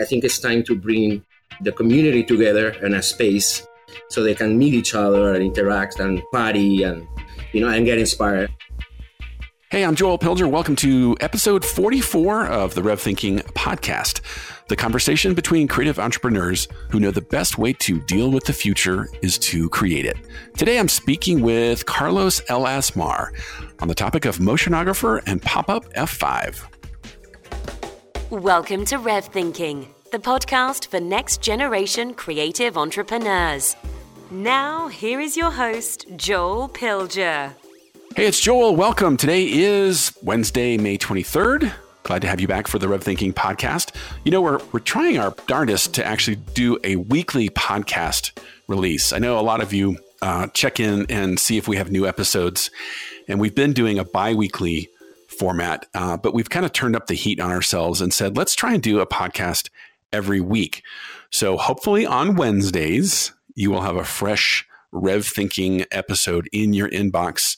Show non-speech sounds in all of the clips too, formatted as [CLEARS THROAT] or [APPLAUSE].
I think it's time to bring the community together in a space so they can meet each other and interact and party and you know and get inspired. Hey, I'm Joel Pilger. Welcome to episode 44 of the Rev Thinking podcast, the conversation between creative entrepreneurs who know the best way to deal with the future is to create it. Today, I'm speaking with Carlos El Asmar on the topic of motionographer and pop up F5. Welcome to Rev Thinking, the podcast for next generation creative entrepreneurs. Now, here is your host, Joel Pilger. Hey, it's Joel. Welcome. Today is Wednesday, May 23rd. Glad to have you back for the Rev Thinking podcast. You know, we're, we're trying our darndest to actually do a weekly podcast release. I know a lot of you uh, check in and see if we have new episodes, and we've been doing a bi weekly format, uh, but we've kind of turned up the heat on ourselves and said, let's try and do a podcast every week. So hopefully on Wednesdays, you will have a fresh Rev Thinking episode in your inbox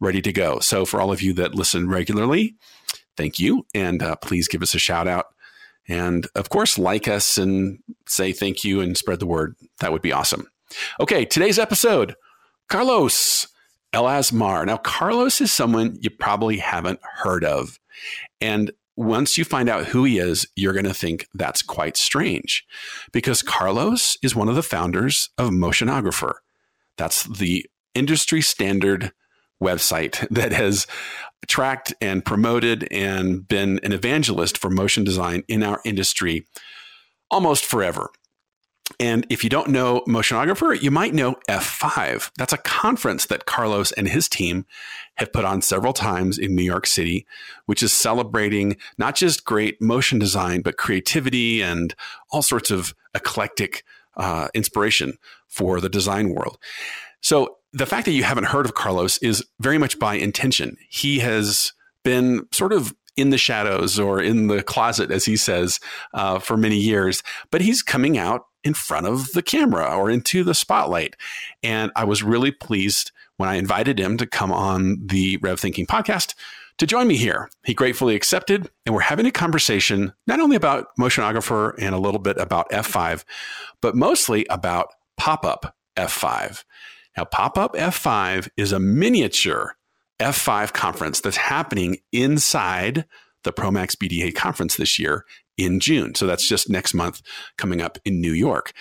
ready to go. So for all of you that listen regularly, thank you. And uh, please give us a shout out. And of course, like us and say thank you and spread the word. That would be awesome. Okay, today's episode Carlos El Asmar. Now, Carlos is someone you probably haven't heard of. And once you find out who he is, you're going to think that's quite strange because Carlos is one of the founders of Motionographer. That's the industry standard website [LAUGHS] that has tracked and promoted and been an evangelist for motion design in our industry almost forever. And if you don't know Motionographer, you might know F5. That's a conference that Carlos and his team have put on several times in New York City, which is celebrating not just great motion design, but creativity and all sorts of eclectic uh, inspiration for the design world. So the fact that you haven't heard of Carlos is very much by intention. He has been sort of in the shadows or in the closet, as he says, uh, for many years, but he's coming out in front of the camera or into the spotlight. And I was really pleased when I invited him to come on the Rev Thinking podcast to join me here. He gratefully accepted, and we're having a conversation not only about Motionographer and a little bit about F5, but mostly about Pop Up F5. Now, Pop Up F5 is a miniature F5 conference that's happening inside the Promax BDA conference this year in June. So that's just next month coming up in New York.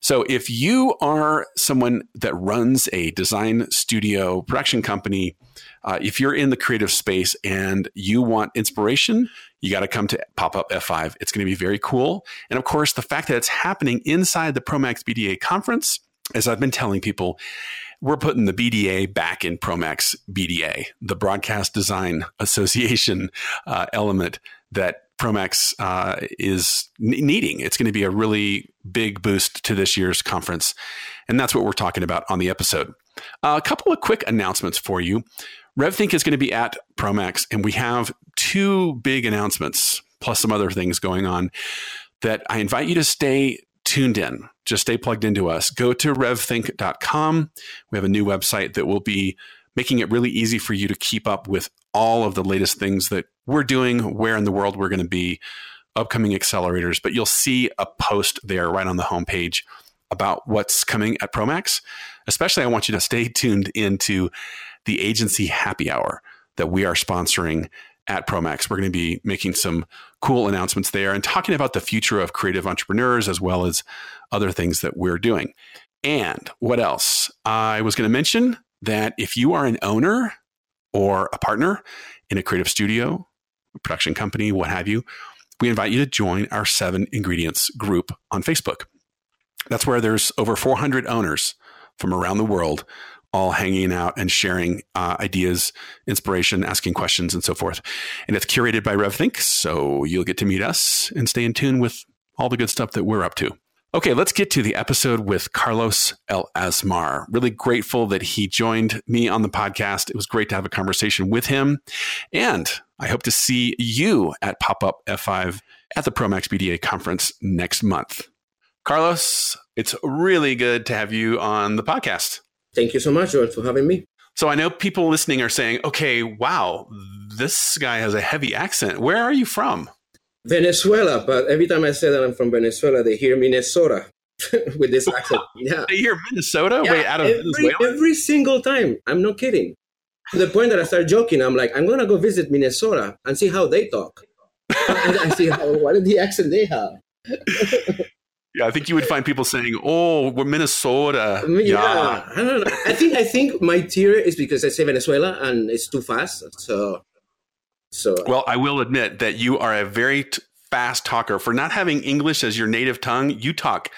So if you are someone that runs a design studio production company, uh, if you're in the creative space and you want inspiration, you got to come to Pop Up F5. It's going to be very cool. And of course, the fact that it's happening inside the Promax BDA conference, as I've been telling people, we're putting the BDA back in Promax BDA, the Broadcast Design Association uh, element that Promax uh, is needing. It's going to be a really big boost to this year's conference. And that's what we're talking about on the episode. Uh, a couple of quick announcements for you. RevThink is going to be at Promax, and we have two big announcements, plus some other things going on that I invite you to stay tuned in. Just stay plugged into us. Go to revthink.com. We have a new website that will be making it really easy for you to keep up with all of the latest things that we're doing, where in the world we're going to be, upcoming accelerators. But you'll see a post there right on the homepage about what's coming at Promax. Especially, I want you to stay tuned into the agency happy hour that we are sponsoring at Promax. We're going to be making some cool announcements there and talking about the future of creative entrepreneurs as well as other things that we're doing. And what else? I was going to mention that if you are an owner or a partner in a creative studio, a production company, what have you, we invite you to join our seven ingredients group on Facebook. That's where there's over 400 owners from around the world all hanging out and sharing uh, ideas, inspiration, asking questions, and so forth. And it's curated by RevThink, so you'll get to meet us and stay in tune with all the good stuff that we're up to. Okay, let's get to the episode with Carlos El Asmar. Really grateful that he joined me on the podcast. It was great to have a conversation with him. And I hope to see you at Pop Up F5 at the Promax BDA conference next month. Carlos, it's really good to have you on the podcast. Thank you so much, for having me. So I know people listening are saying, okay, wow, this guy has a heavy accent. Where are you from? Venezuela, but every time I say that I'm from Venezuela, they hear Minnesota [LAUGHS] with this accent. [LAUGHS] Yeah. They hear Minnesota? Yeah, Wait, out of every, Venezuela? every single time. I'm not kidding. To the point that I start joking, I'm like, I'm gonna go visit Minnesota and see how they talk. [LAUGHS] and I see how, what is the accent they have. Yeah, I think you would find people saying, "Oh, we're Minnesota." Yeah. yeah, I don't know. I think I think my tear is because I say Venezuela and it's too fast. So, so Well, I will admit that you are a very t- fast talker. For not having English as your native tongue, you talk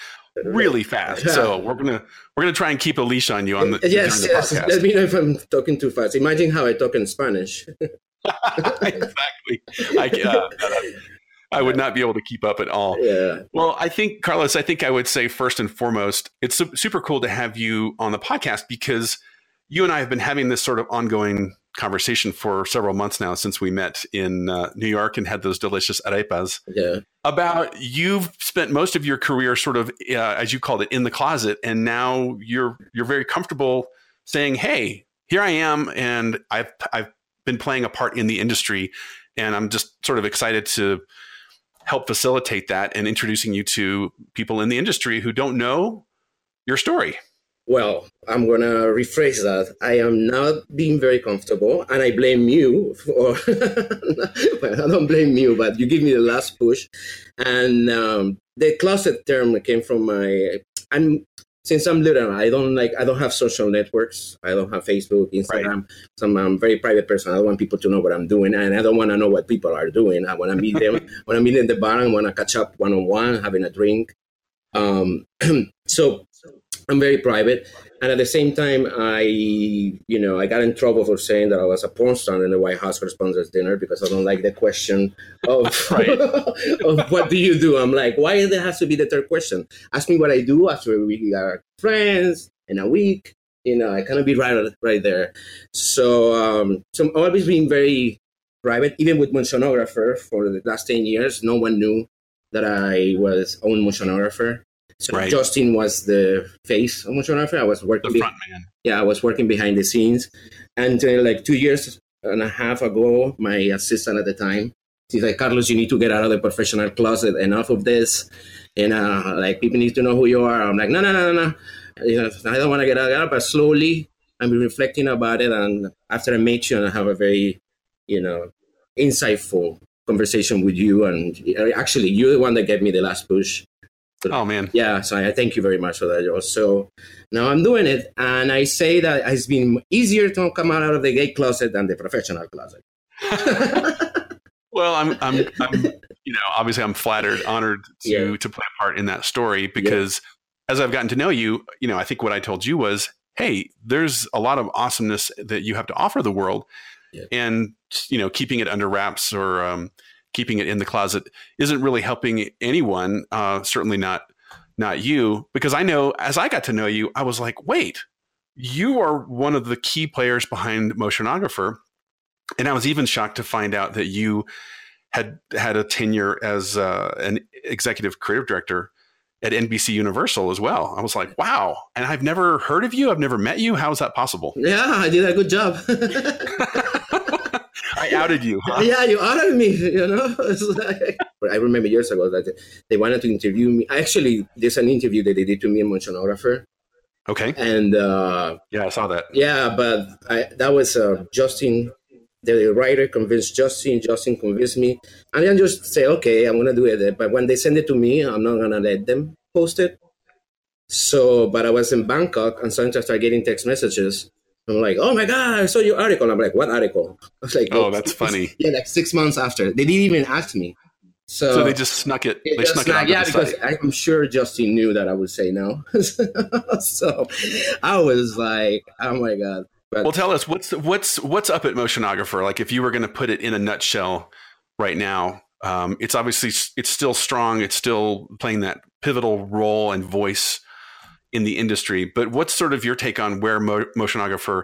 really fast. So we're gonna we're gonna try and keep a leash on you on the yes, the yes. podcast. Let me know if I'm talking too fast. Imagine how I talk in Spanish. [LAUGHS] exactly. I, uh, I would not be able to keep up at all. yeah, Well, I think, Carlos, I think I would say first and foremost, it's su- super cool to have you on the podcast because you and I have been having this sort of ongoing conversation for several months now since we met in uh, New York and had those delicious arepas. Yeah, about you've spent most of your career sort of uh, as you called it in the closet and now you're you're very comfortable saying hey here i am and i've i've been playing a part in the industry and i'm just sort of excited to help facilitate that and introducing you to people in the industry who don't know your story Well, I'm gonna rephrase that. I am not being very comfortable, and I blame you for. [LAUGHS] well, I don't blame you, but you give me the last push, and um, the closet term came from my. I'm since I'm little. I don't like. I don't have social networks. I don't have Facebook, Instagram. So I'm, I'm a very private person. I don't want people to know what I'm doing, and I don't want to know what people are doing. I want to meet them. [LAUGHS] when I meet in the bar, I want to catch up one on one, having a drink. Um, [CLEARS THROAT] so I'm very private. And at the same time, I, you know, I got in trouble for saying that I was a porn star in the White House correspondents' dinner because I don't like the question of, [LAUGHS] [LAUGHS] of what do you do. I'm like, why there has to be the third question? Ask me what I do after we are friends in a week. You know, I kind of be right right there. So, um, so I'm always being very private, even with motionographer for the last ten years. No one knew that I was own motionographer. So Right. Justin was the face of motionographer. I was the working. be- man yeah, I was working behind the scenes. And uh, like two years and a half ago, my assistant at the time, she's like, Carlos, you need to get out of the professional closet. Enough of this. And uh, like, people need to know who you are. I'm like, no, no, no, no, no. You know, I don't want to get out, but slowly I'm reflecting about it. And after I met you and I have a very, you know, insightful conversation with you. And uh, actually, you're the one that gave me the last push oh man yeah so i thank you very much for that so now i'm doing it and i say that it's been easier to come out of the gay closet than the professional closet [LAUGHS] Well, I'm, I'm, I'm, you know, obviously I'm flattered, honored to Yeah. to play a part in that story because as I've gotten to know you, you know, I think what I told you was, hey, there's a lot of awesomeness that you have to offer the world, Yeah. and you know, keeping it under wraps or um, keeping it in the closet isn't really helping anyone. Uh, certainly not not you, because I know as I got to know you, I was like, wait, you are one of the key players behind Motionographer. And I was even shocked to find out that you had had a tenure as uh, an executive creative director at NBC Universal as well. I was like, wow. And I've never heard of you. I've never met you. How is that possible? yeah i did a good job [LAUGHS] I outed you. huh? yeah you outed me you know [LAUGHS] like- i remember years ago that they wanted to interview me actually there's an interview that they did to me a motionographer Okay. and uh, Yeah, I saw that. Yeah, but I, that was uh, Justin, the writer convinced Justin. Justin convinced me, and then just say, okay, I'm gonna do it. But when they send it to me, I'm not gonna let them post it. So, but I was in Bangkok, and suddenly I started getting text messages. I'm like, oh my god, I saw your article. I'm like, what article? [LAUGHS] I was like, Oh, that's funny. [LAUGHS] Yeah, like six months after, they didn't even ask me. So, So they just snuck it. They snuck it not- yeah, because site. I'm sure Justin knew that I would say no. [LAUGHS] so I was like, oh my god. But Well, tell us what's what's what's up at Motionographer. Like, if you were going to put it in a nutshell, right now, um, it's obviously it's still strong. It's still playing that pivotal role and voice in the industry. But what's sort of your take on where Mo- Motionographer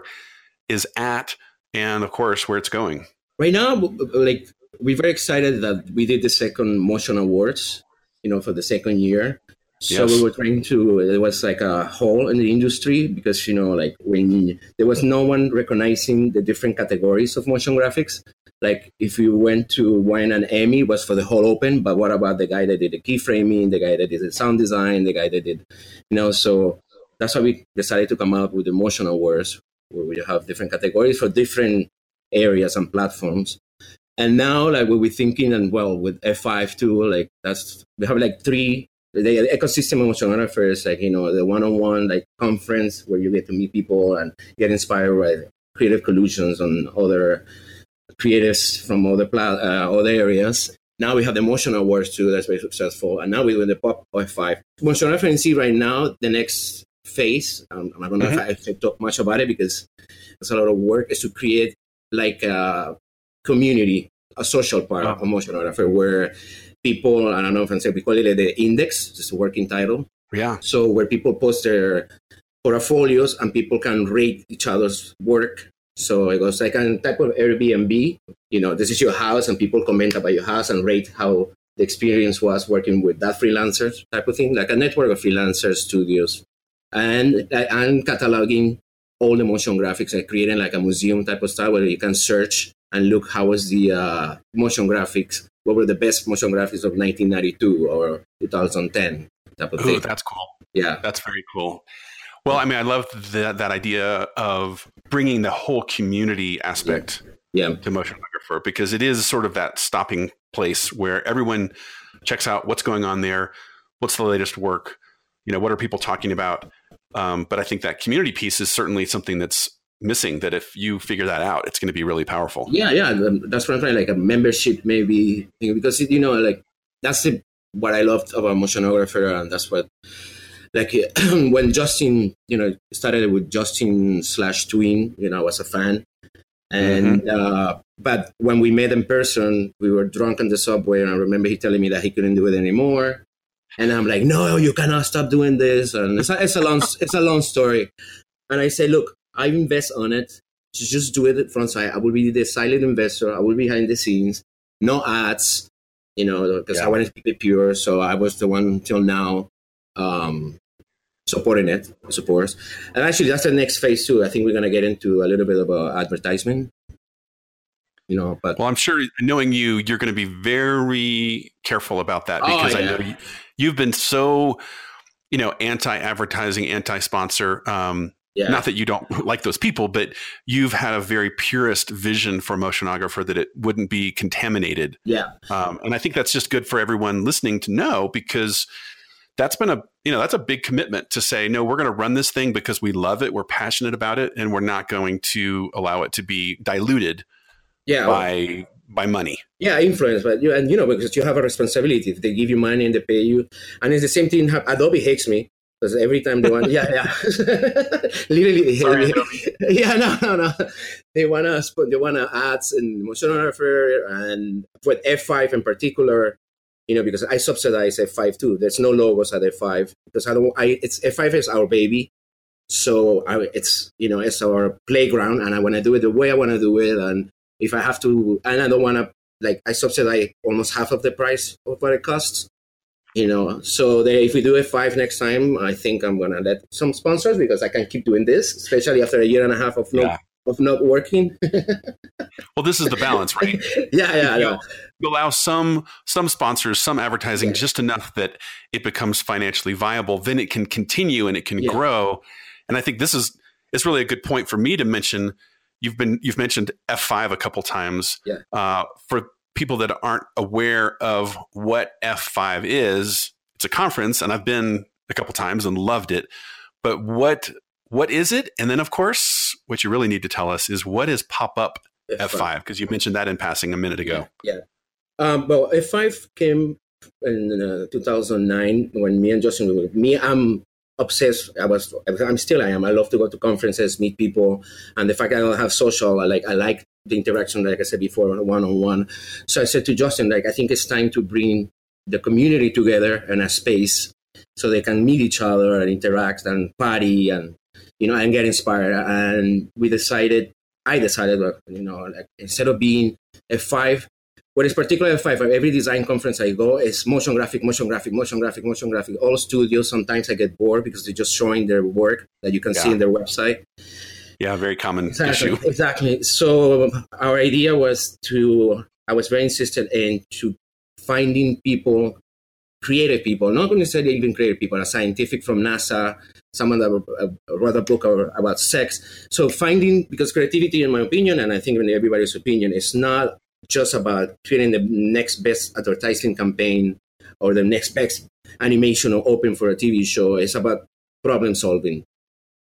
is at, and of course where it's going? right now, like we're very excited that we did the second Motion Awards. You know, for the second year. So Yes. we were trying to. It was like a hole in the industry because you know, like when there was no one recognizing the different categories of motion graphics. Like if you went to win an Emmy was for the whole open, but what about the guy that did the keyframing, the guy that did the sound design, the guy that did, you know, so that's why we decided to come up with the motion awards, where we have different categories for different areas and platforms. And now, like we're thinking, and well, with F5 too, like that's we have like three the ecosystem of motionographers, like you know, the one-on-one like conference where you get to meet people and get inspired by creative collusions on other creatives from other pla- uh, other areas. Now we have the Motion Awards too, that's very successful, and now we're doing the Pop F5. Motion reference right now, the next phase. Um, I don't know mm-hmm. if I talk much about it because it's a lot of work. Is to create like a community, a social part of Motionographer where people, I don't know if I'm saying, we call it the index, just a working title. Yeah. So where people post their portfolios and people can rate each other's work. So it goes like a type of Airbnb. You know, this is your house, and people comment about your house and rate how the experience was working with that freelancer type of thing, like a network of freelancer studios, and and cataloging all the motion graphics and creating like a museum type of style where you can search and look how was the uh, motion graphics what were the best motion graphics of 1992 or 2010 type of Ooh, thing. that's cool. Yeah, that's very cool. Well, I mean, I love that that idea of bringing the whole community aspect yeah. Yeah. to Motionographer because it is sort of that stopping place where everyone checks out what's going on there, what's the latest work, you know, what are people talking about. Um, but I think that community piece is certainly something that's missing that if you figure that out it's going to be really powerful yeah yeah that's what i'm trying like a membership maybe because you know like that's the, what i loved about motionographer and that's what like [CLEARS THROAT] when justin you know started with justin slash twin you know i was a fan and mm-hmm. uh, but when we met in person we were drunk on the subway and i remember he telling me that he couldn't do it anymore and i'm like no you cannot stop doing this and it's a, it's a long it's a long story and i say look I invest on it. Just do it front side. I will be the silent investor. I will be behind the scenes. No ads, you know, because yeah. I want to keep it pure. So I was the one till now um, supporting it, I suppose. And actually, that's the next phase too. I think we're going to get into a little bit about advertisement. You know, but well, I'm sure knowing you, you're going to be very careful about that oh, because oh, yeah. I know you, you've been so, you know, anti-advertising, anti-sponsor. Um, yeah. Not that you don't [LAUGHS] like those people, but you've had a very purist vision for motionographer that it wouldn't be contaminated. Yeah. Um, and I think that's just good for everyone listening to know because that's been a you know that's a big commitment to say no we're going to run this thing because we love it we're passionate about it and we're not going to allow it to be diluted yeah by by money. Yeah influence but you and you know because you have a responsibility. If they give you money and they pay you and it's the same thing adobe hates me because every time they want, [LAUGHS] yeah, yeah, [LAUGHS] literally, Sorry, [LAUGHS] yeah, no, no, no. They wanna they wanna ads and motionographer and with F5 in particular, you know, because I subsidize F5 too. There's no logos at F5 because I don't. I it's F5 is our baby, so I, it's you know it's our playground, and I want to do it the way I want to do it, and if I have to, and I don't want to like I subsidize almost half of the price of what it costs you know so they, if we do F5 next time i think i'm gonna let some sponsors because i can keep doing this especially after a year and a half of not yeah. of not working [LAUGHS] well this is the balance right [LAUGHS] yeah yeah you allow some some sponsors some advertising yeah. just enough that it becomes financially viable then it can continue and it can yeah. grow and i think this is it's really a good point for me to mention you've been you've mentioned f5 a couple times yeah. uh, for people that aren't aware of what F5 is, it's a conference, and I've been a couple times and loved it. But what what is it? And then, of course, what you really need to tell us is what is pop up F5 because you mentioned that in passing a minute ago. Yeah. yeah. Um, well, F5 came in uh, 2009 when me and Justin, were me, I'm obsessed. I was, I'm still, I am. I love to go to conferences, meet people, and the fact I don't have social, I like, I like the interaction, like I said before, one on one. So I said to Justin, like, I think it's time to bring the community together in a space so they can meet each other and interact and party and you know and get inspired. And we decided, I decided, you know, like instead of being F5, what is particular F5 every design conference I go is motion graphic, motion graphic, motion graphic, motion graphic. All studios sometimes I get bored because they're just showing their work that you can yeah. see in their website. Yeah, very common exactly, issue. [LAUGHS] Exactly. So our idea was to. I was very insistent in to finding people, creative people, not necessarily even creative people, a scientific from NASA, someone that uh, wrote a book about sex. So finding because creativity, in my opinion, and I think in everybody's opinion, is not just about creating the next best advertising campaign or the next best animation or open for a TV show. It's about problem solving.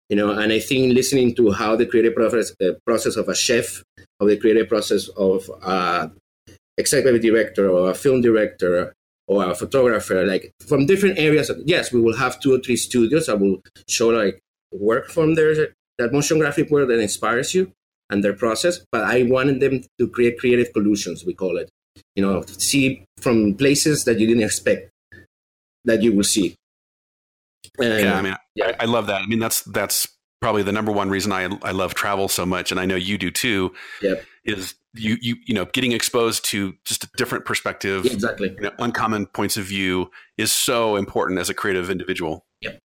You know, and I think listening to how the creative process, process of a chef, of the creative process of a executive director or a film director or a photographer, like from different areas. Yes, we will have two or three studios that will show like work from there, that motion graphic work that inspires you and their process. But I wanted them to create creative collusions, we call it. You know, see from places that you didn't expect that you will see. And, yeah, I mean, yeah. I, I love that. I mean, that's that's probably the number one reason I I love travel so much, and I know you do too. Yep. Is you you you know getting exposed to just a different perspective, exactly, you know, uncommon points of view is so important as a creative individual. Yep.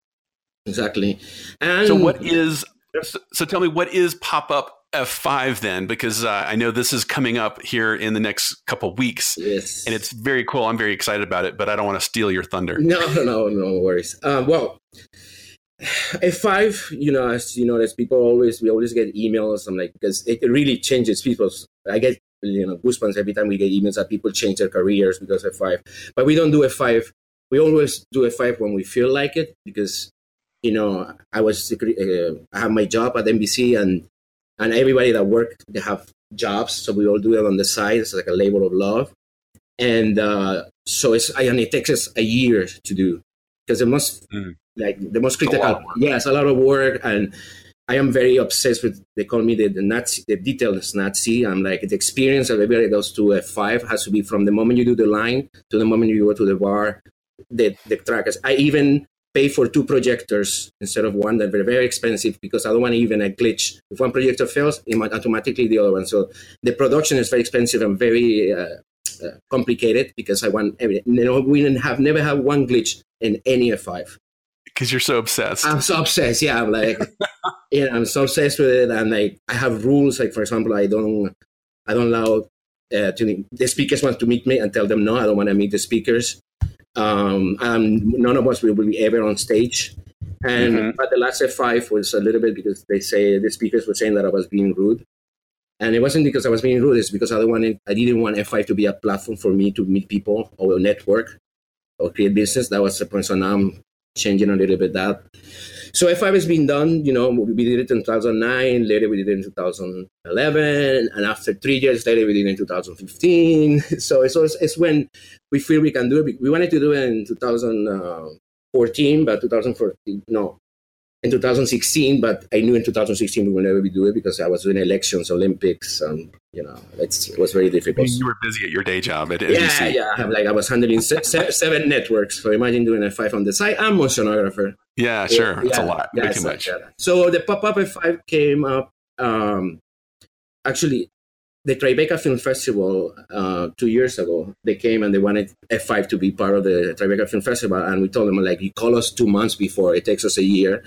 Exactly. And so, what is so, so tell me what is pop up F5 then, because uh, I know this is coming up here in the next couple weeks. Yes. And it's very cool. I'm very excited about it, but I don't want to steal your thunder. No, [LAUGHS] no, no worries. Um, well, [SIGHS] F5, you know, as you know, as people always, we always get emails. I'm like, because it really changes people's, I get, you know, goosebumps every time we get emails that people change their careers because of F5. But we don't do F5. We always do F5 when we feel like it because, you know, I was, uh, I have my job at NBC and and everybody that work they have jobs so we all do it on the side it's like a labor of love. And uh, so it's and it takes us a year to do because the most mm. like the most critical yeah it's a lot of work and I am very obsessed with they call me the, the Nazi the details Nazi. I'm like the experience of everybody goes to a five has to be from the moment you do the line to the moment you go to the bar the the trackers I even pay for two projectors instead of one that were very expensive because I don't want even a glitch. If one projector fails, it might automatically the other one. So the production is very expensive and very uh, uh, complicated because I want every, you know we didn't have never had one glitch in any F5. Because you're so obsessed. I'm so obsessed. Yeah, I'm like, [LAUGHS] yeah, I'm so obsessed with it, and like I have rules. Like for example, I don't, I don't allow uh, to, the speakers want to meet me and tell them no. I don't want to meet the speakers. Um, and none of us will be ever on stage. And mm-hmm. but the last F5 was a little bit because they say the speakers were saying that I was being rude. And it wasn't because I was being rude, it's because I, wanted, I didn't want F5 to be a platform for me to meet people or network or create business. That was the point. So now I'm changing a little bit that. So F5 has been done, you know, we did it in 2009, later we did it in 2011, and after three years later we did it in 2015. [LAUGHS] So it's, it's when we feel we can do it. We wanted to do it in 2014, uh, but 2014, no, in 2016, but I knew in 2016 we would never be doing it because I was doing elections, Olympics, and you know, it was very difficult. You were busy at your day job at NBC. Yeah, yeah. I have, like I was handling se- se- seven networks, so imagine doing a five on the side. I'm a motionographer. Yeah, sure, yeah, it's a lot. Yeah, Way too much. So the pop up F5 came up. Um, actually, the Tribeca Film Festival uh, two years ago, they came and they wanted F5 to be part of the Tribeca Film Festival. And we told them, like, you call us two months before, it takes us a year.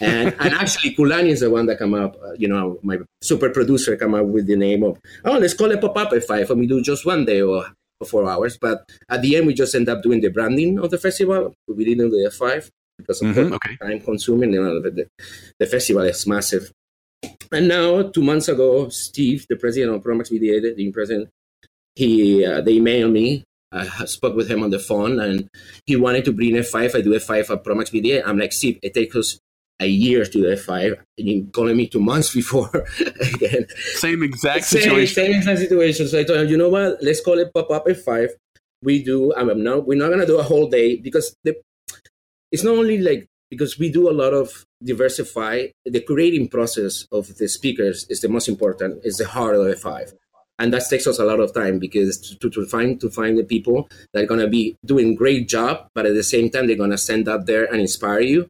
And, and [LAUGHS] actually, Kulani is the one that come up, uh, you know, my super producer come up with the name of, oh, let's call it Pop Up F5 and we do just one day or four hours. But at the end, we just end up doing the branding of the festival. We didn't do the F5 because of mm-hmm, okay. time consuming. You know, the, the festival is massive. And now, two months ago, Steve, the president of Promax BDA, the president, he uh, they emailed me. I spoke with him on the phone, and he wanted to bring F5. I do F5 at Promax BDA. I'm like, Steve, it takes us a year to the F5, and you're calling me two months [LAUGHS] before again. Same exact same, situation. Same exact situation. So I told him, you know what? Let's call it pop up F5. We do. I'm not. We're not gonna do a whole day because the, it's not only like because we do a lot of diversify the creating process of the speakers is the most important It's the heart of f5 and that takes us a lot of time because to, to find to find the people that are going to be doing great job but at the same time they're going to stand up there and inspire you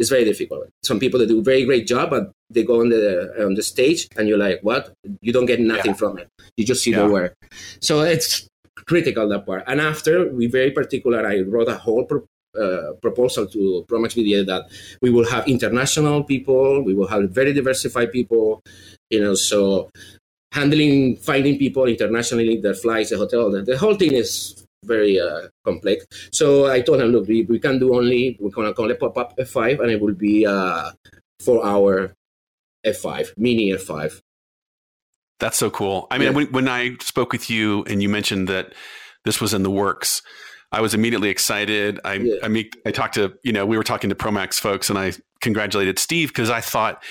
it's very difficult. Some people that do a very great job but they go on the on the stage and you're like what? You don't get nothing yeah. from it. You just see yeah. the work. So it's critical that part. And after we very particular i wrote a whole uh, proposal to Promax BDA that we will have international people, we will have very diversified people, you know, so handling finding people internationally, the flights, the hotel, the, the whole thing is very uh, complex. So I told him, look, we, we can do only, we're going to call it pop-up F5 and it will be uh, for our F5, mini F5. That's so cool. I mean, yeah. when, when I spoke with you and you mentioned that this was in the works, I was immediately excited. I, yeah. I mean, I talked to, you know, we were talking to Promax folks and I congratulated Steve because I thought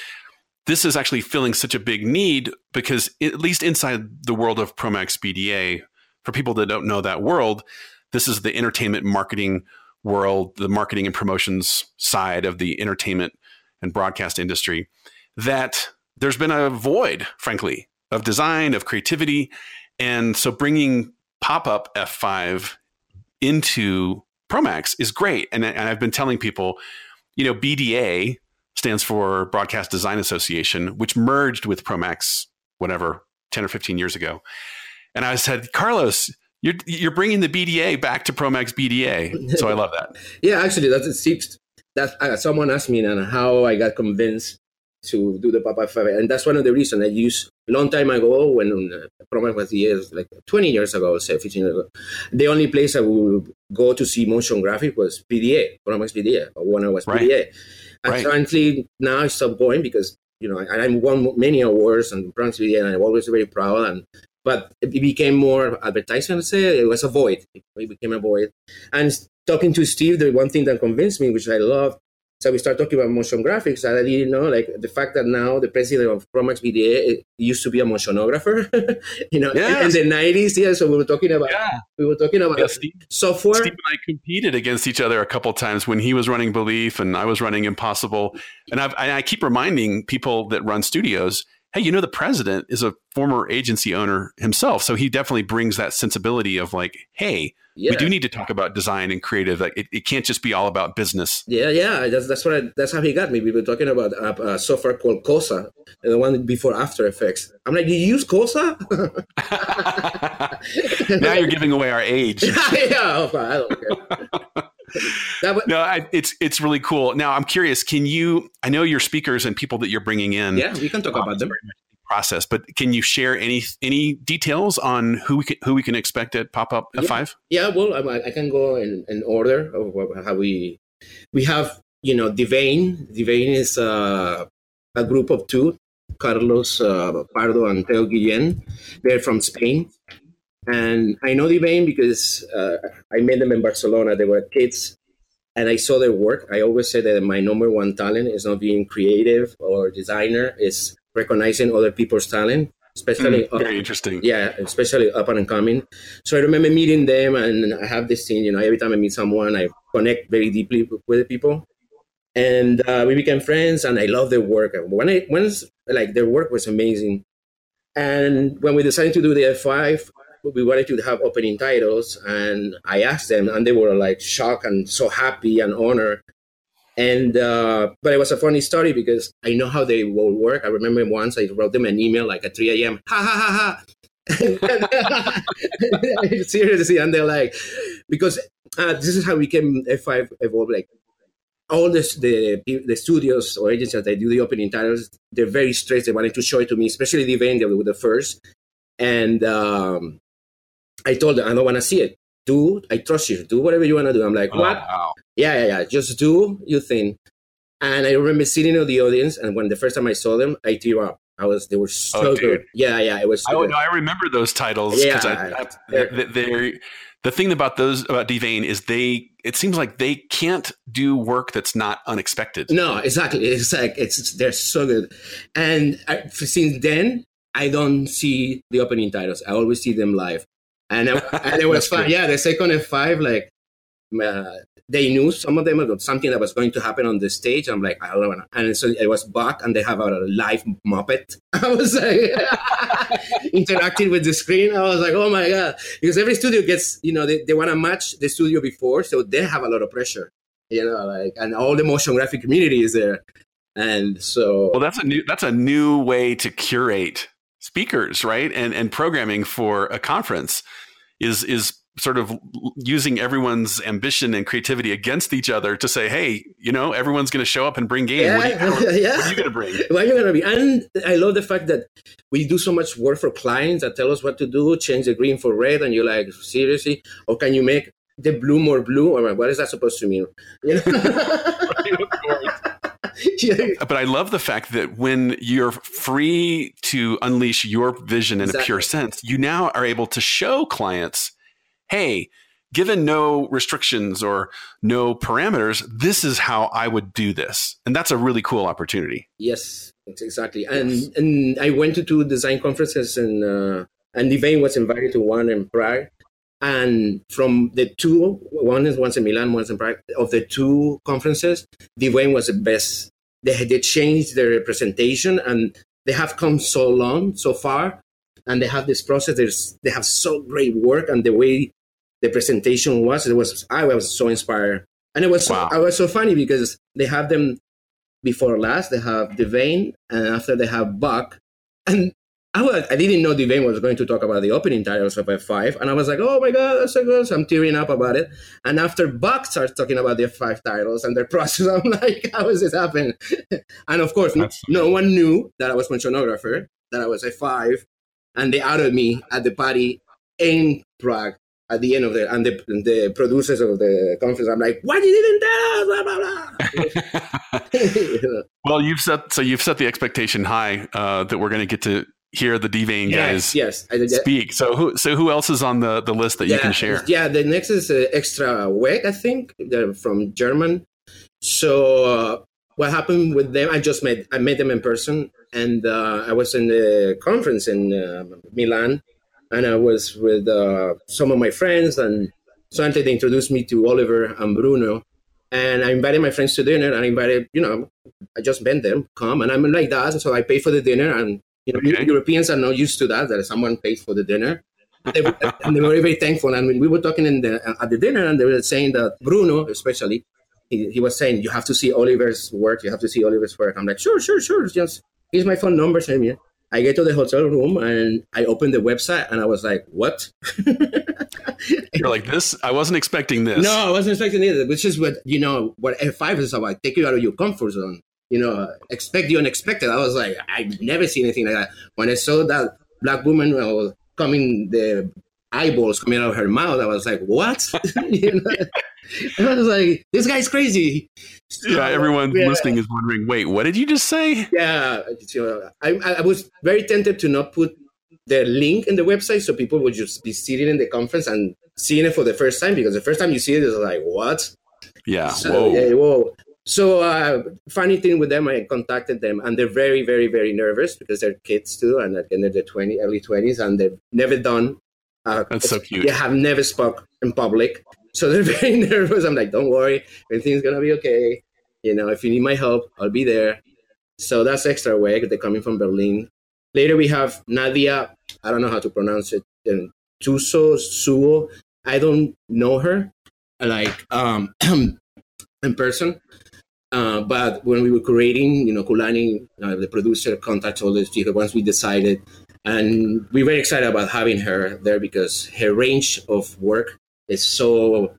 this is actually filling such a big need because at least inside the world of Promax BDA, for people that don't know that world, this is the entertainment marketing world, the marketing and promotions side of the entertainment and broadcast industry, that there's been a void, frankly, of design, of creativity. And so bringing pop up F5 into Promax is great. And, and I've been telling people, you know, BDA stands for Broadcast Design Association, which merged with Promax, whatever, 10 or 15 years ago. And I said, Carlos, you're, you're bringing the BDA back to Promax BDA. So I love that. [LAUGHS] yeah, actually, that's it. That uh, someone asked me and how I got convinced to do the Papa Five, and that's one of the reasons I used a long time ago when uh, Promax was years, like 20 years ago, say 15 years ago. The only place I would go to see motion graphic was BDA, Promax BDA, or when I was right. BDA. And right. currently now I stopped going because you know I, I won many awards and Promax BDA, and I'm always very proud. And but it became more advertising. Let's say it was a void. It became a void. And talking to Steve, the one thing that convinced me, which I love, so we start talking about motion graphics, and I didn't know, like the fact that now the president of Promax BDA eh, used to be a motionographer, [LAUGHS] you know, yes. in the nineties. Yeah, so we were talking about yeah. we were talking about yeah, Steve, software. Steve and I competed against each other a couple times when he was running Belief and I was running Impossible, and, I've, and I keep reminding people that run studios hey, you know, the president is a former agency owner himself. So he definitely brings that sensibility of like, hey, yeah. we do need to talk about design and creative. Like, it, it can't just be all about business. Yeah, yeah. That's, that's what I, that's how he got me. We were talking about a, a software called CoSA, the one before After Effects. I'm like, you use CoSA? [LAUGHS] now you're [LAUGHS] giving away our age. [LAUGHS] yeah, I don't care. W- no, I, it's it's really cool. Now, I'm curious. Can you? I know your speakers and people that you're bringing in. Yeah, we can talk um, about them. Process, but can you share any any details on who we can, who we can expect at Pop Up F five? Yeah, well, I, I, can go in, in order of how we we have. You know, Dvein. Dvein is uh, a group of two Carlos uh, Pardo and Teo Guillem. They're from Spain. And I know Dvein because uh, I met them in Barcelona. They were kids and I saw their work. I always say that my number one talent is not being creative or designer, is recognizing other people's talent, especially mm, very up, interesting. Yeah, especially up and coming. So I remember meeting them, and I have this thing. You know, every time I meet someone, I connect very deeply with the people, and uh, we became friends. And I love their work. When I once like their work was amazing, and when we decided to do the F5, we wanted to have opening titles and i asked them and they were like shocked and so happy and honored and uh, but it was a funny story because i know how they will work i remember once i wrote them an email like at 3 a.m ha ha ha ha [LAUGHS] seriously and they're like because uh, this is how we came f5 evolve like all this, the the studios or agencies that do the opening titles, they're very stressed. They wanted to show it to me, especially the event that with the first. And um, I told them, I don't want to see it. Do, I trust you. Do whatever you want to do. I'm like, oh, what? Yeah, yeah, yeah. Just do your thing. And I remember sitting in the audience, and when the first time I saw them, I tear up. I was, they were so oh, good. Yeah, yeah, it was. So oh, no, I remember those titles. Yeah, I, I, they're, they're, the thing about those about Dvein is they. It seems like they can't do work that's not unexpected. No, exactly. It's like it's they're so good, and I, since then I don't see the opening titles. I always see them live and it, [LAUGHS] and it was fun. Yeah, the second F five, like uh, they knew some of them about something that was going to happen on the stage. I'm like, I don't know. And so it was Buck, and they have a live Muppet. [LAUGHS] I was like, [LAUGHS] interacting with the screen. I was like, oh my God. Because every studio gets, you know, they, they want to match the studio before, so they have a lot of pressure, you know, like, and all the motion graphic community is there. And so. Well, that's a new, that's a new way to curate speakers, right? And, and programming for a conference is is sort of using everyone's ambition and creativity against each other to say, hey, you know, everyone's going to show up and bring game. Yeah, what, are you, yeah. you going to bring? [LAUGHS] What are you going to be? And I love the fact that we do so much work for clients that tell us what to do, change the green for red, and you're like, seriously? Or can you make the blue more blue? Or what is that supposed to mean? [LAUGHS] You know? [LAUGHS] yeah. But I love the fact that when you're free to unleash your vision in exactly. a pure sense, you now are able to show clients, hey, given no restrictions or no parameters, this is how I would do this. And that's a really cool opportunity. Yes, exactly. And yes. and I went to two design conferences and uh, and Dvein was invited to one in Prague. And from the two, one is once in Milan, once in Prague, of the two conferences, Dvein was the best. They, they changed their representation and they have come so long so far. And they have this process. There's, they have so great work and the way the presentation was, it was I was so inspired. And it was wow. so, I was so funny because they have them before last, they have Dvein, and after they have Buck. And I was I didn't know Dvein was going to talk about the opening titles of F5, and I was like, oh my god, that's so good. So I'm tearing up about it. And after Buck starts talking about the F5 titles and their [LAUGHS] process, I'm like, how is this happening? [LAUGHS] and of course, no, no one knew that I was a motionographer, that I was F5, and they outed me at the party in Prague at the end of the and the, the producers of the conference i'm like why you didn't tell us blah, blah, blah. [LAUGHS] well you've set so you've set the expectation high uh, that we're going to get to hear the Dvein guys yes, yes. speak. So who so who else is on the the list that yeah, you can share? yeah the next is uh, Extraweg i think they're from german. So uh, what happened with them i just met i met them in person and uh, i was in the conference in uh, milan and I was with uh, some of my friends, and suddenly they introduced me to Oliver and Bruno, and I invited my friends to dinner, and I invited, you know, I just met them, come, and I'm like that, so I pay for the dinner, and you know, okay. Europeans are not used to that, that someone pays for the dinner. And they, were, they were very, very thankful. And we were talking in the, uh, at the dinner, and they were saying that Bruno, especially, he, he was saying, you have to see Oliver's work. You have to see Oliver's work. I'm like, sure, sure, sure. Just here's my phone number. Send me. I get to the hotel room and I open the website and I was like, what? [LAUGHS] You're like, this? I wasn't expecting this. No, I wasn't expecting it, which is what, you know, what F5 is about. Take you out of your comfort zone. You know, expect the unexpected. I was like, I've never seen anything like that. When I saw that black woman uh, coming, the eyeballs coming out of her mouth, I was like, what? [LAUGHS] you know? I was like, this guy's crazy. Yeah, everyone yeah. listening is wondering, wait, what did you just say? Yeah, I, I was very tempted to not put the link in the website so people would just be sitting in the conference and seeing it for the first time because the first time you see it is like, what? Yeah, so, whoa. Yeah, whoa. So, uh, funny thing with them, I contacted them, and they're very, very, very nervous because they're kids too, and they're in their 20, early 20s, and they've never done. Uh, That's so cute. They have never spoke in public. So they're [LAUGHS] very nervous. I'm like, don't worry, everything's gonna be okay. You know, if you need my help, I'll be there. So that's Extraweg. They're coming from Berlin. Later we have Nadia. I don't know how to pronounce it. And Tuso Suo. I don't know her, like um, [CLEARS THROAT] in person. Uh, but when we were creating, you know, Kulani, uh, the producer, contacted all these people once we decided, and we were very excited about having her there because her range of work is so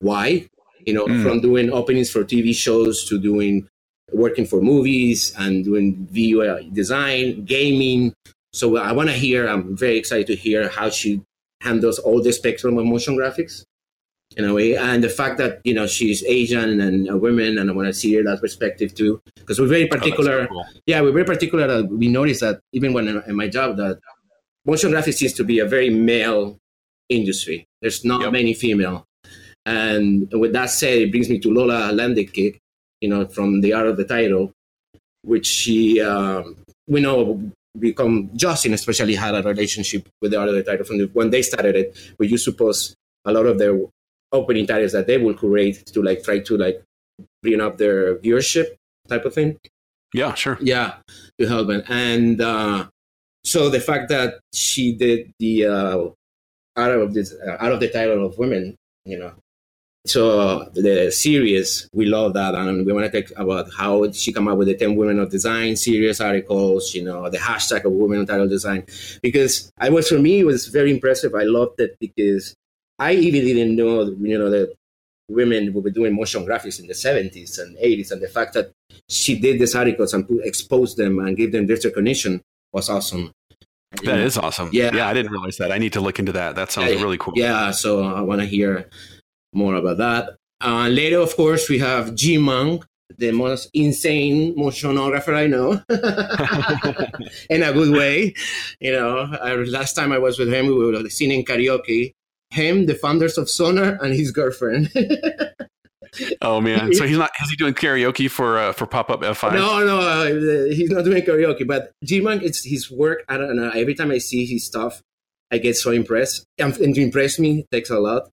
wide. You know, mm. from doing openings for TV shows to doing working for movies and doing video design, gaming. So I want to hear. I'm very excited to hear how she handles all the spectrum of motion graphics in a way, and the fact that you know she's Asian and a woman, and I want to see her that perspective too, because we're very particular. Oh, cool. Yeah, we're very particular. That we notice that even when in my job that motion graphics seems to be a very male industry. There's not yep. many female. And with that said, it brings me to Lola Landekic, you know, from the art of the title, which she, um, we know, become Justin especially had a relationship with the art of the title from the, when they started it. We used to post a lot of their opening titles that they will create to like try to like bring up their viewership type of thing. Yeah, sure. Yeah, to help them. And uh, so the fact that she did the uh, out of this uh, out of the title of women you know so the series we love that and we want to talk about how she come up with the 10 women of design series articles you know the hashtag of women of title design because i was for me it was very impressive i loved it because I even didn't know, you know, that women were doing motion graphics in the 70s and 80s, and the fact that she did these articles and exposed them and gave them this recognition was awesome. That is awesome. Yeah, yeah, I didn't realize that. I need to look into that. That sounds yeah, really cool. Yeah, so I want to hear more about that. Uh, later, of course, we have GMUNK, the most insane motionographer I know, [LAUGHS] [LAUGHS] in a good way. You know, I, last time I was with him, we were singing karaoke. Him, the founders of Sonar, and his girlfriend. [LAUGHS] oh man! So he's not. Is he doing karaoke for uh, for Pop Up F5? No, no, uh, he's not doing karaoke. But GMUNK, it's his work. I don't know. Every time I see his stuff, I get so impressed. And, and to impress me takes a lot.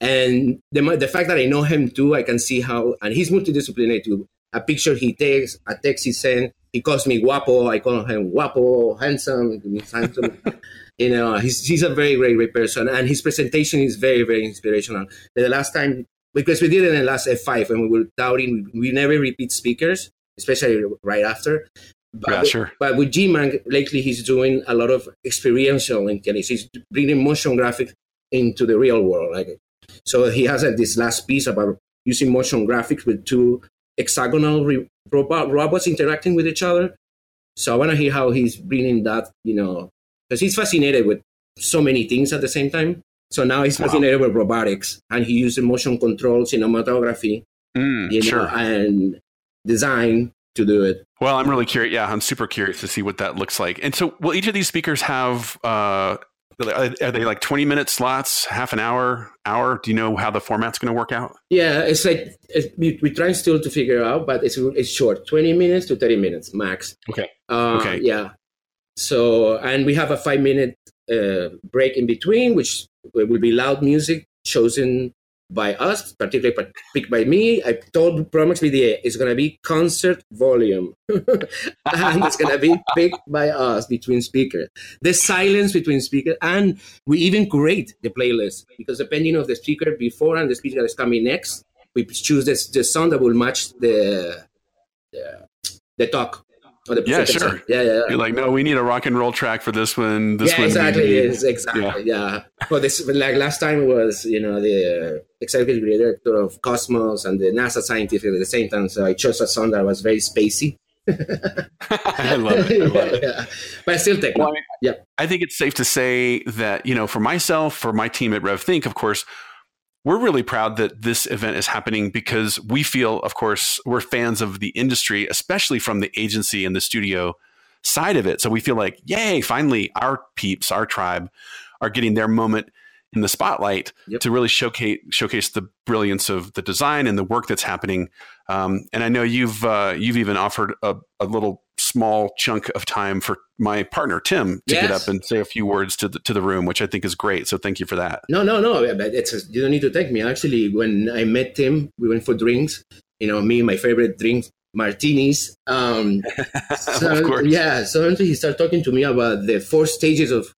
And the, the fact that I know him too, I can see how, and he's multidisciplinary too. A picture he takes, a text he sends, he calls me guapo, I call him guapo, handsome, handsome. [LAUGHS] you know, he's, he's a very, very great person. And his presentation is very, very inspirational. The last time, because we did it in the last F5 and we were doubting, we never repeat speakers, especially right after. But, yeah, sure. But with GMUNK, lately he's doing a lot of experiential intelligence. He's bringing motion graphics into the real world. Like so he has uh, this last piece about using motion graphics with two hexagonal re- robot, robots interacting with each other. So I want to hear how he's bringing that, you know, because he's fascinated with so many things at the same time. So now he's fascinated wow. with robotics, and he uses motion control, cinematography, mm, you know, sure. and design to do it. Well, I'm really curious. Yeah, I'm super curious to see what that looks like. And so, will each of these speakers have uh, are they like 20 minute slots, half an hour, hour? Do you know how the format's going to work out? Yeah, it's like it's, we, we're trying still to figure out, but it's it's short, 20 minutes to 30 minutes max. Okay. Uh, okay. Yeah. So, and we have a five minute uh, break in between, which will be loud music chosen by us, particularly picked by me. I told Promax BDA it's going to be concert volume. [LAUGHS] and it's going to be picked by us between speakers. The silence between speakers. And we even create the playlist because depending on the speaker before and the speaker that's coming next, we choose the song that will match the, the, the talk yeah, sure. Yeah, yeah, You're like, no, we need a rock and roll track for this one. This yeah, one exactly. Yes, exactly. Yeah. yeah. Well, this like last time was you know the uh, executive director of Cosmos and the NASA scientist at the same time. So I chose a song that was very spacey. [LAUGHS] I love it. I love it. [LAUGHS] yeah. But I still take well, I mean, yeah. I think it's safe to say that you know, for myself, for my team at RevThink, of course, we're really proud that this event is happening because we feel, of course, we're fans of the industry, especially from the agency and the studio side of it. So we feel like, yay, finally, our peeps, our tribe are getting their moment in the spotlight yep. to really showcase showcase the brilliance of the design and the work that's happening. Um, and I know you've uh, you've even offered a, a little small chunk of time for my partner Tim to yes. get up and say a few words to the to the room, which I think is great. So thank you for that. No, no, no. It's a, you don't need to thank me. Actually, when I met Tim, we went for drinks. You know, me, my favorite drink, martinis. Um, [LAUGHS] so, yeah. So he started talking to me about the four stages of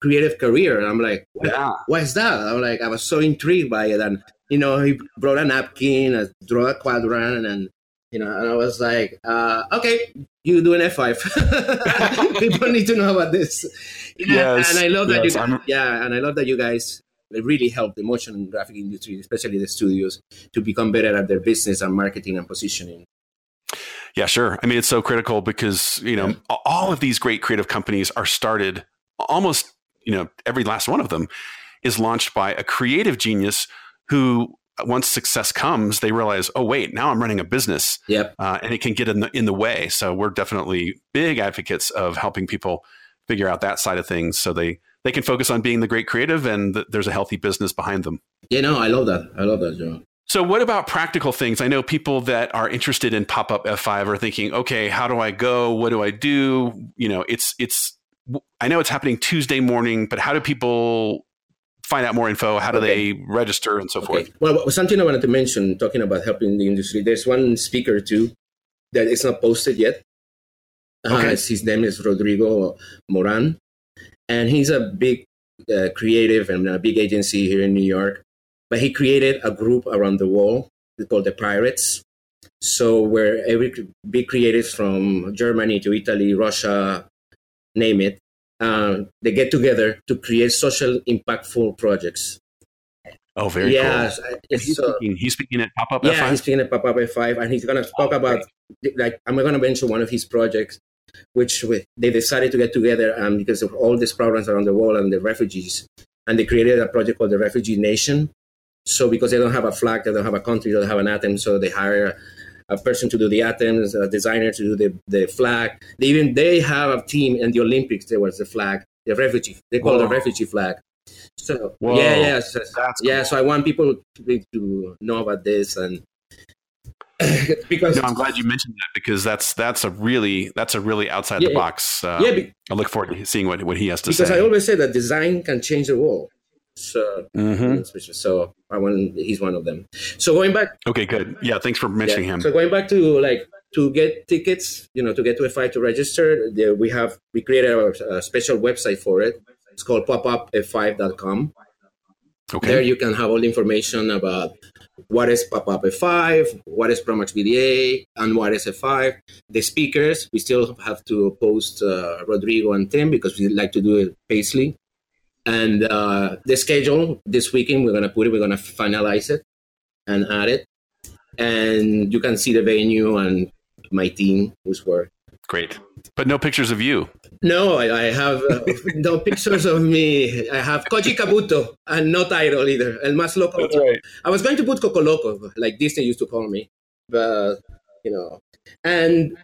creative career, and I'm like, yeah. what is that? I'm like, I was so intrigued by it, and you know, he brought a napkin, a draw a quadrant, and you know, and I was like, uh, okay, you do an F5. [LAUGHS] People need to know about this. yes, and I love that yes, you, I'm... yeah, and I love that you guys really help the motion graphic industry, especially the studios, to become better at their business and marketing and positioning. Yeah, sure. I mean, it's so critical because you know yeah. all of these great creative companies are started almost you know every last one of them is launched by a creative genius who once success comes, they realize, oh wait, now I'm running a business. Yep. Uh, and it can get in the in the way. So we're definitely big advocates of helping people figure out that side of things, so they they can focus on being the great creative, and th- there's a healthy business behind them. Yeah, no, I love that. I love that, Joe. So, what about practical things? I know people that are interested in pop up F5 are thinking, okay, how do I go? What do I do? You know, it's it's. I know it's happening Tuesday morning, but how do people find out more info? How do okay. they register and so okay. forth? Well, something I wanted to mention talking about helping the industry. There's one speaker too that is not posted yet. Uh, okay. Uh, his name is Rodrigo Moran, and he's a big uh, creative and a big agency here in New York. But he created a group around the world called the Pirates. So where every big creatives from Germany to Italy, Russia, name it, uh, they get together to create social impactful projects. Oh, very yes, cool. He's, so- speaking, he's speaking at Pop Up yeah, F5. he's speaking at Pop Up F5, and he's gonna talk Oh, about like I'm gonna mention one of his projects, which they decided to get together um, because of all these problems around the world and the refugees, and they created a project called the Refugee Nation. So because they don't have a flag, they don't have a country, they don't have an anthem, so they hire a person to do the anthems, a designer to do the, the flag. They even they have a team in the Olympics. There was the flag, the refugee. They call it the refugee flag. So Whoa. yeah, yeah, so- yeah. cool. So I want people to, to know about this and [LAUGHS] because No, I'm glad you mentioned that because that's that's a really that's a really outside Yeah, the box. Uh, yeah, be- I look forward to seeing what, what he has to because say. Because I always say that design can change the world. So Mhm. so I want he's one of them. So going back Okay, good. Yeah, thanks for mentioning Yeah. him. So going back to like to get tickets, you know, to get to F5 to register, there we have we created a, a special website for it. It's called popupf5.com. Okay. There you can have all the information about what is pop-up F5, what is Promax BDA, and what is F5. The speakers, we still have to post uh, Rodrigo and Tim because we like to do it pacely. And uh, the schedule this weekend, we're going to put it, we're going to finalize it and add it. And you can see the venue and my team who's work. Great. But no pictures of you. No, I, I have uh, [LAUGHS] no pictures of me. I have Koji Kabuto and no title either. El más loco. right. I was going to put Coco Loco, like Disney used to call me, but you know, and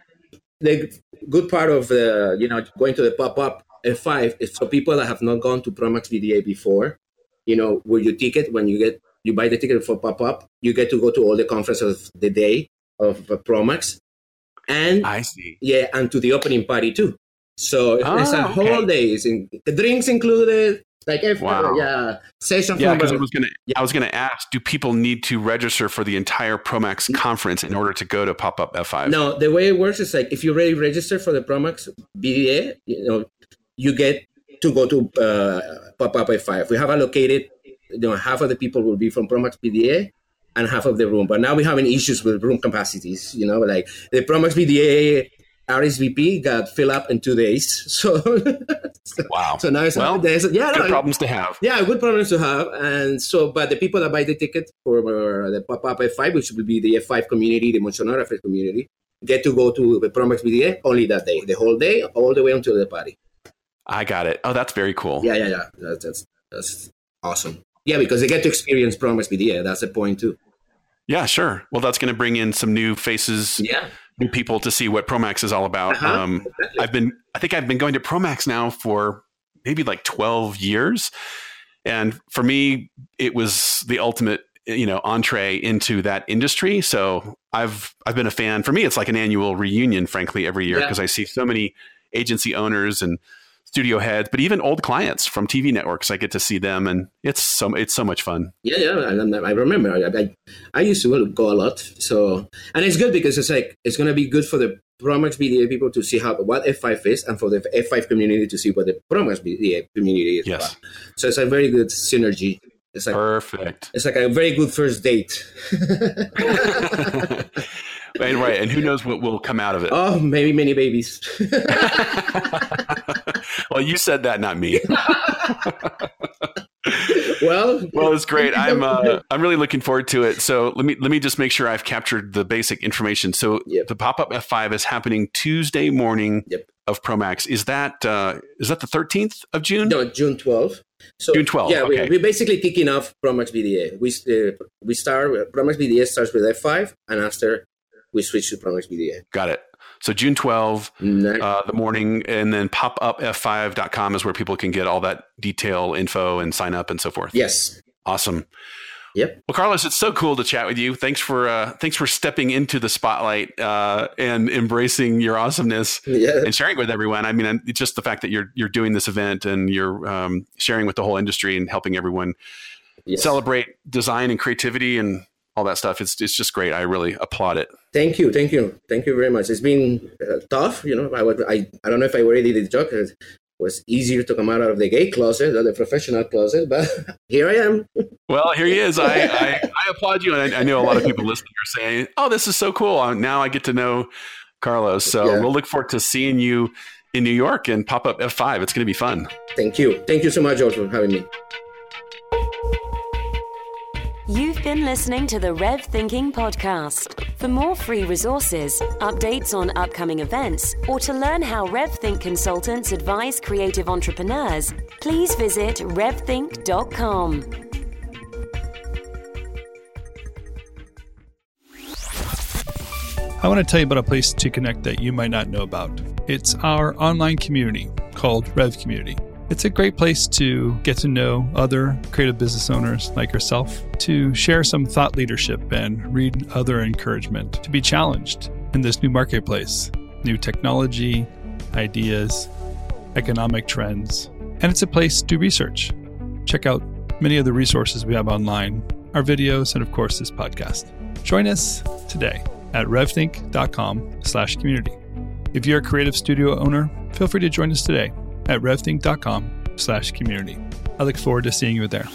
the good part of the you know going to the pop up F5 is for people that have not gone to Promax BDA before. You know, with your ticket when you get you buy the ticket for pop up, you get to go to all the conferences of the day of uh, Promax, and I see. yeah, and to the opening party too. So it's a Oh, whole day. It's in, the drinks included, like every, Wow. yeah, session. Yeah, because I was gonna I was gonna ask, do people need to register for the entire Promax conference in order to go to Pop Up F5? No, the way it works is like if you already register for the Promax BDA, you know, you get to go to uh, pop up F5. We have allocated, you know, half of the people will be from Promax BDA and half of the room. But now we're having issues with room capacities. You know, like the Promax BDA RSVP got filled up in two days. [LAUGHS] So, Wow. so now it's Well, there's, yeah, Good no, problems to have. yeah, good problems to have. And so, but the people that buy the ticket for uh, the pop up F5, which will be the F5 community, the Motionographer community, get to go to the Promax BDA only that day, the whole day, all the way until the party. I got it. Oh, that's very cool. Yeah, yeah, yeah. That's that's, that's awesome. Yeah, because they get to experience Promax BDA. That's the point too. Yeah, sure. Well, that's going to bring in some new faces, Yeah. new people to see what Promax is all about. Uh-huh. Um, I've been, I think I've been going to Promax now for maybe like 12 years. And for me, it was the ultimate, you know, entree into that industry. So I've, I've been a fan. For me, it's like an annual reunion, frankly, every year Yeah. because I see so many agency owners and studio heads, but even old clients from TV networks. I get to see them, and it's so it's so much fun. Yeah, yeah, I, I remember. I, I, I used to go a lot. So, and it's good because it's like it's going to be good for the Promax BDA people to see how what F5 is, and for the F5 community to see what the Promax BDA community is. Yes. about. So it's a very good synergy. It's like Perfect. it's like a very good first date. [LAUGHS] right, right. And who knows what will come out of it? oh, maybe many babies. [LAUGHS] well, you said that, not me. [LAUGHS] [LAUGHS] well, Well, it's great. I'm uh, I'm really looking forward to it. So let me let me just make sure I've captured the basic information. So Yep. the pop up F5 is happening Tuesday morning Yep. of Promax. Is that uh, is that the 13th of June? no, June 12th. So, June 12th, Yeah, okay. we, we're basically kicking off Promax BDA. We uh, we start with- Promax BDA starts with F5, and after we switch to Promax BDA. Got it. So June 12, Ne- uh, the morning, and then popupf5.com is where people can get all that detail info and sign up and so forth. yes. Awesome. Yep. Well, Carlos, it's so cool to chat with you. Thanks for uh, thanks for stepping into the spotlight uh, and embracing your awesomeness Yeah. and sharing with everyone. I mean, it's just the fact that you're you're doing this event and you're um, sharing with the whole industry and helping everyone Yes. celebrate design and creativity and all that stuff. It's it's just great. I really applaud it. Thank you, thank you, thank you very much. It's been uh, tough, you know. I, would, I I don't know if I already did the job. It was easier to come out of the gay closet than the professional closet, but [LAUGHS] here I am. Well, here he is. I, I, I applaud you, and I, I know a lot of people listening are saying, "Oh, this is so cool!" Now I get to know Carlos. So Yeah. we'll look forward to seeing you in New York and pop up F5. It's going to be fun. Thank you, thank you so much, George, for having me. You've been listening to the Rev Thinking Podcast. For more free resources, updates on upcoming events, or to learn how RevThink consultants advise creative entrepreneurs, please visit revthink.com. I want to tell you about a place to connect that you might not know about. It's our online community called Rev Community. It's a great place to get to know other creative business owners like yourself, to share some thought leadership and read other encouragement, to be challenged in this new marketplace, new technology, ideas, economic trends. And it's a place to research. Check out many of the resources we have online, our videos, and of course this podcast. Join us today at revthink.com slash community. If you're a creative studio owner, feel free to join us today at revthink.com slash community. I look forward to seeing you there.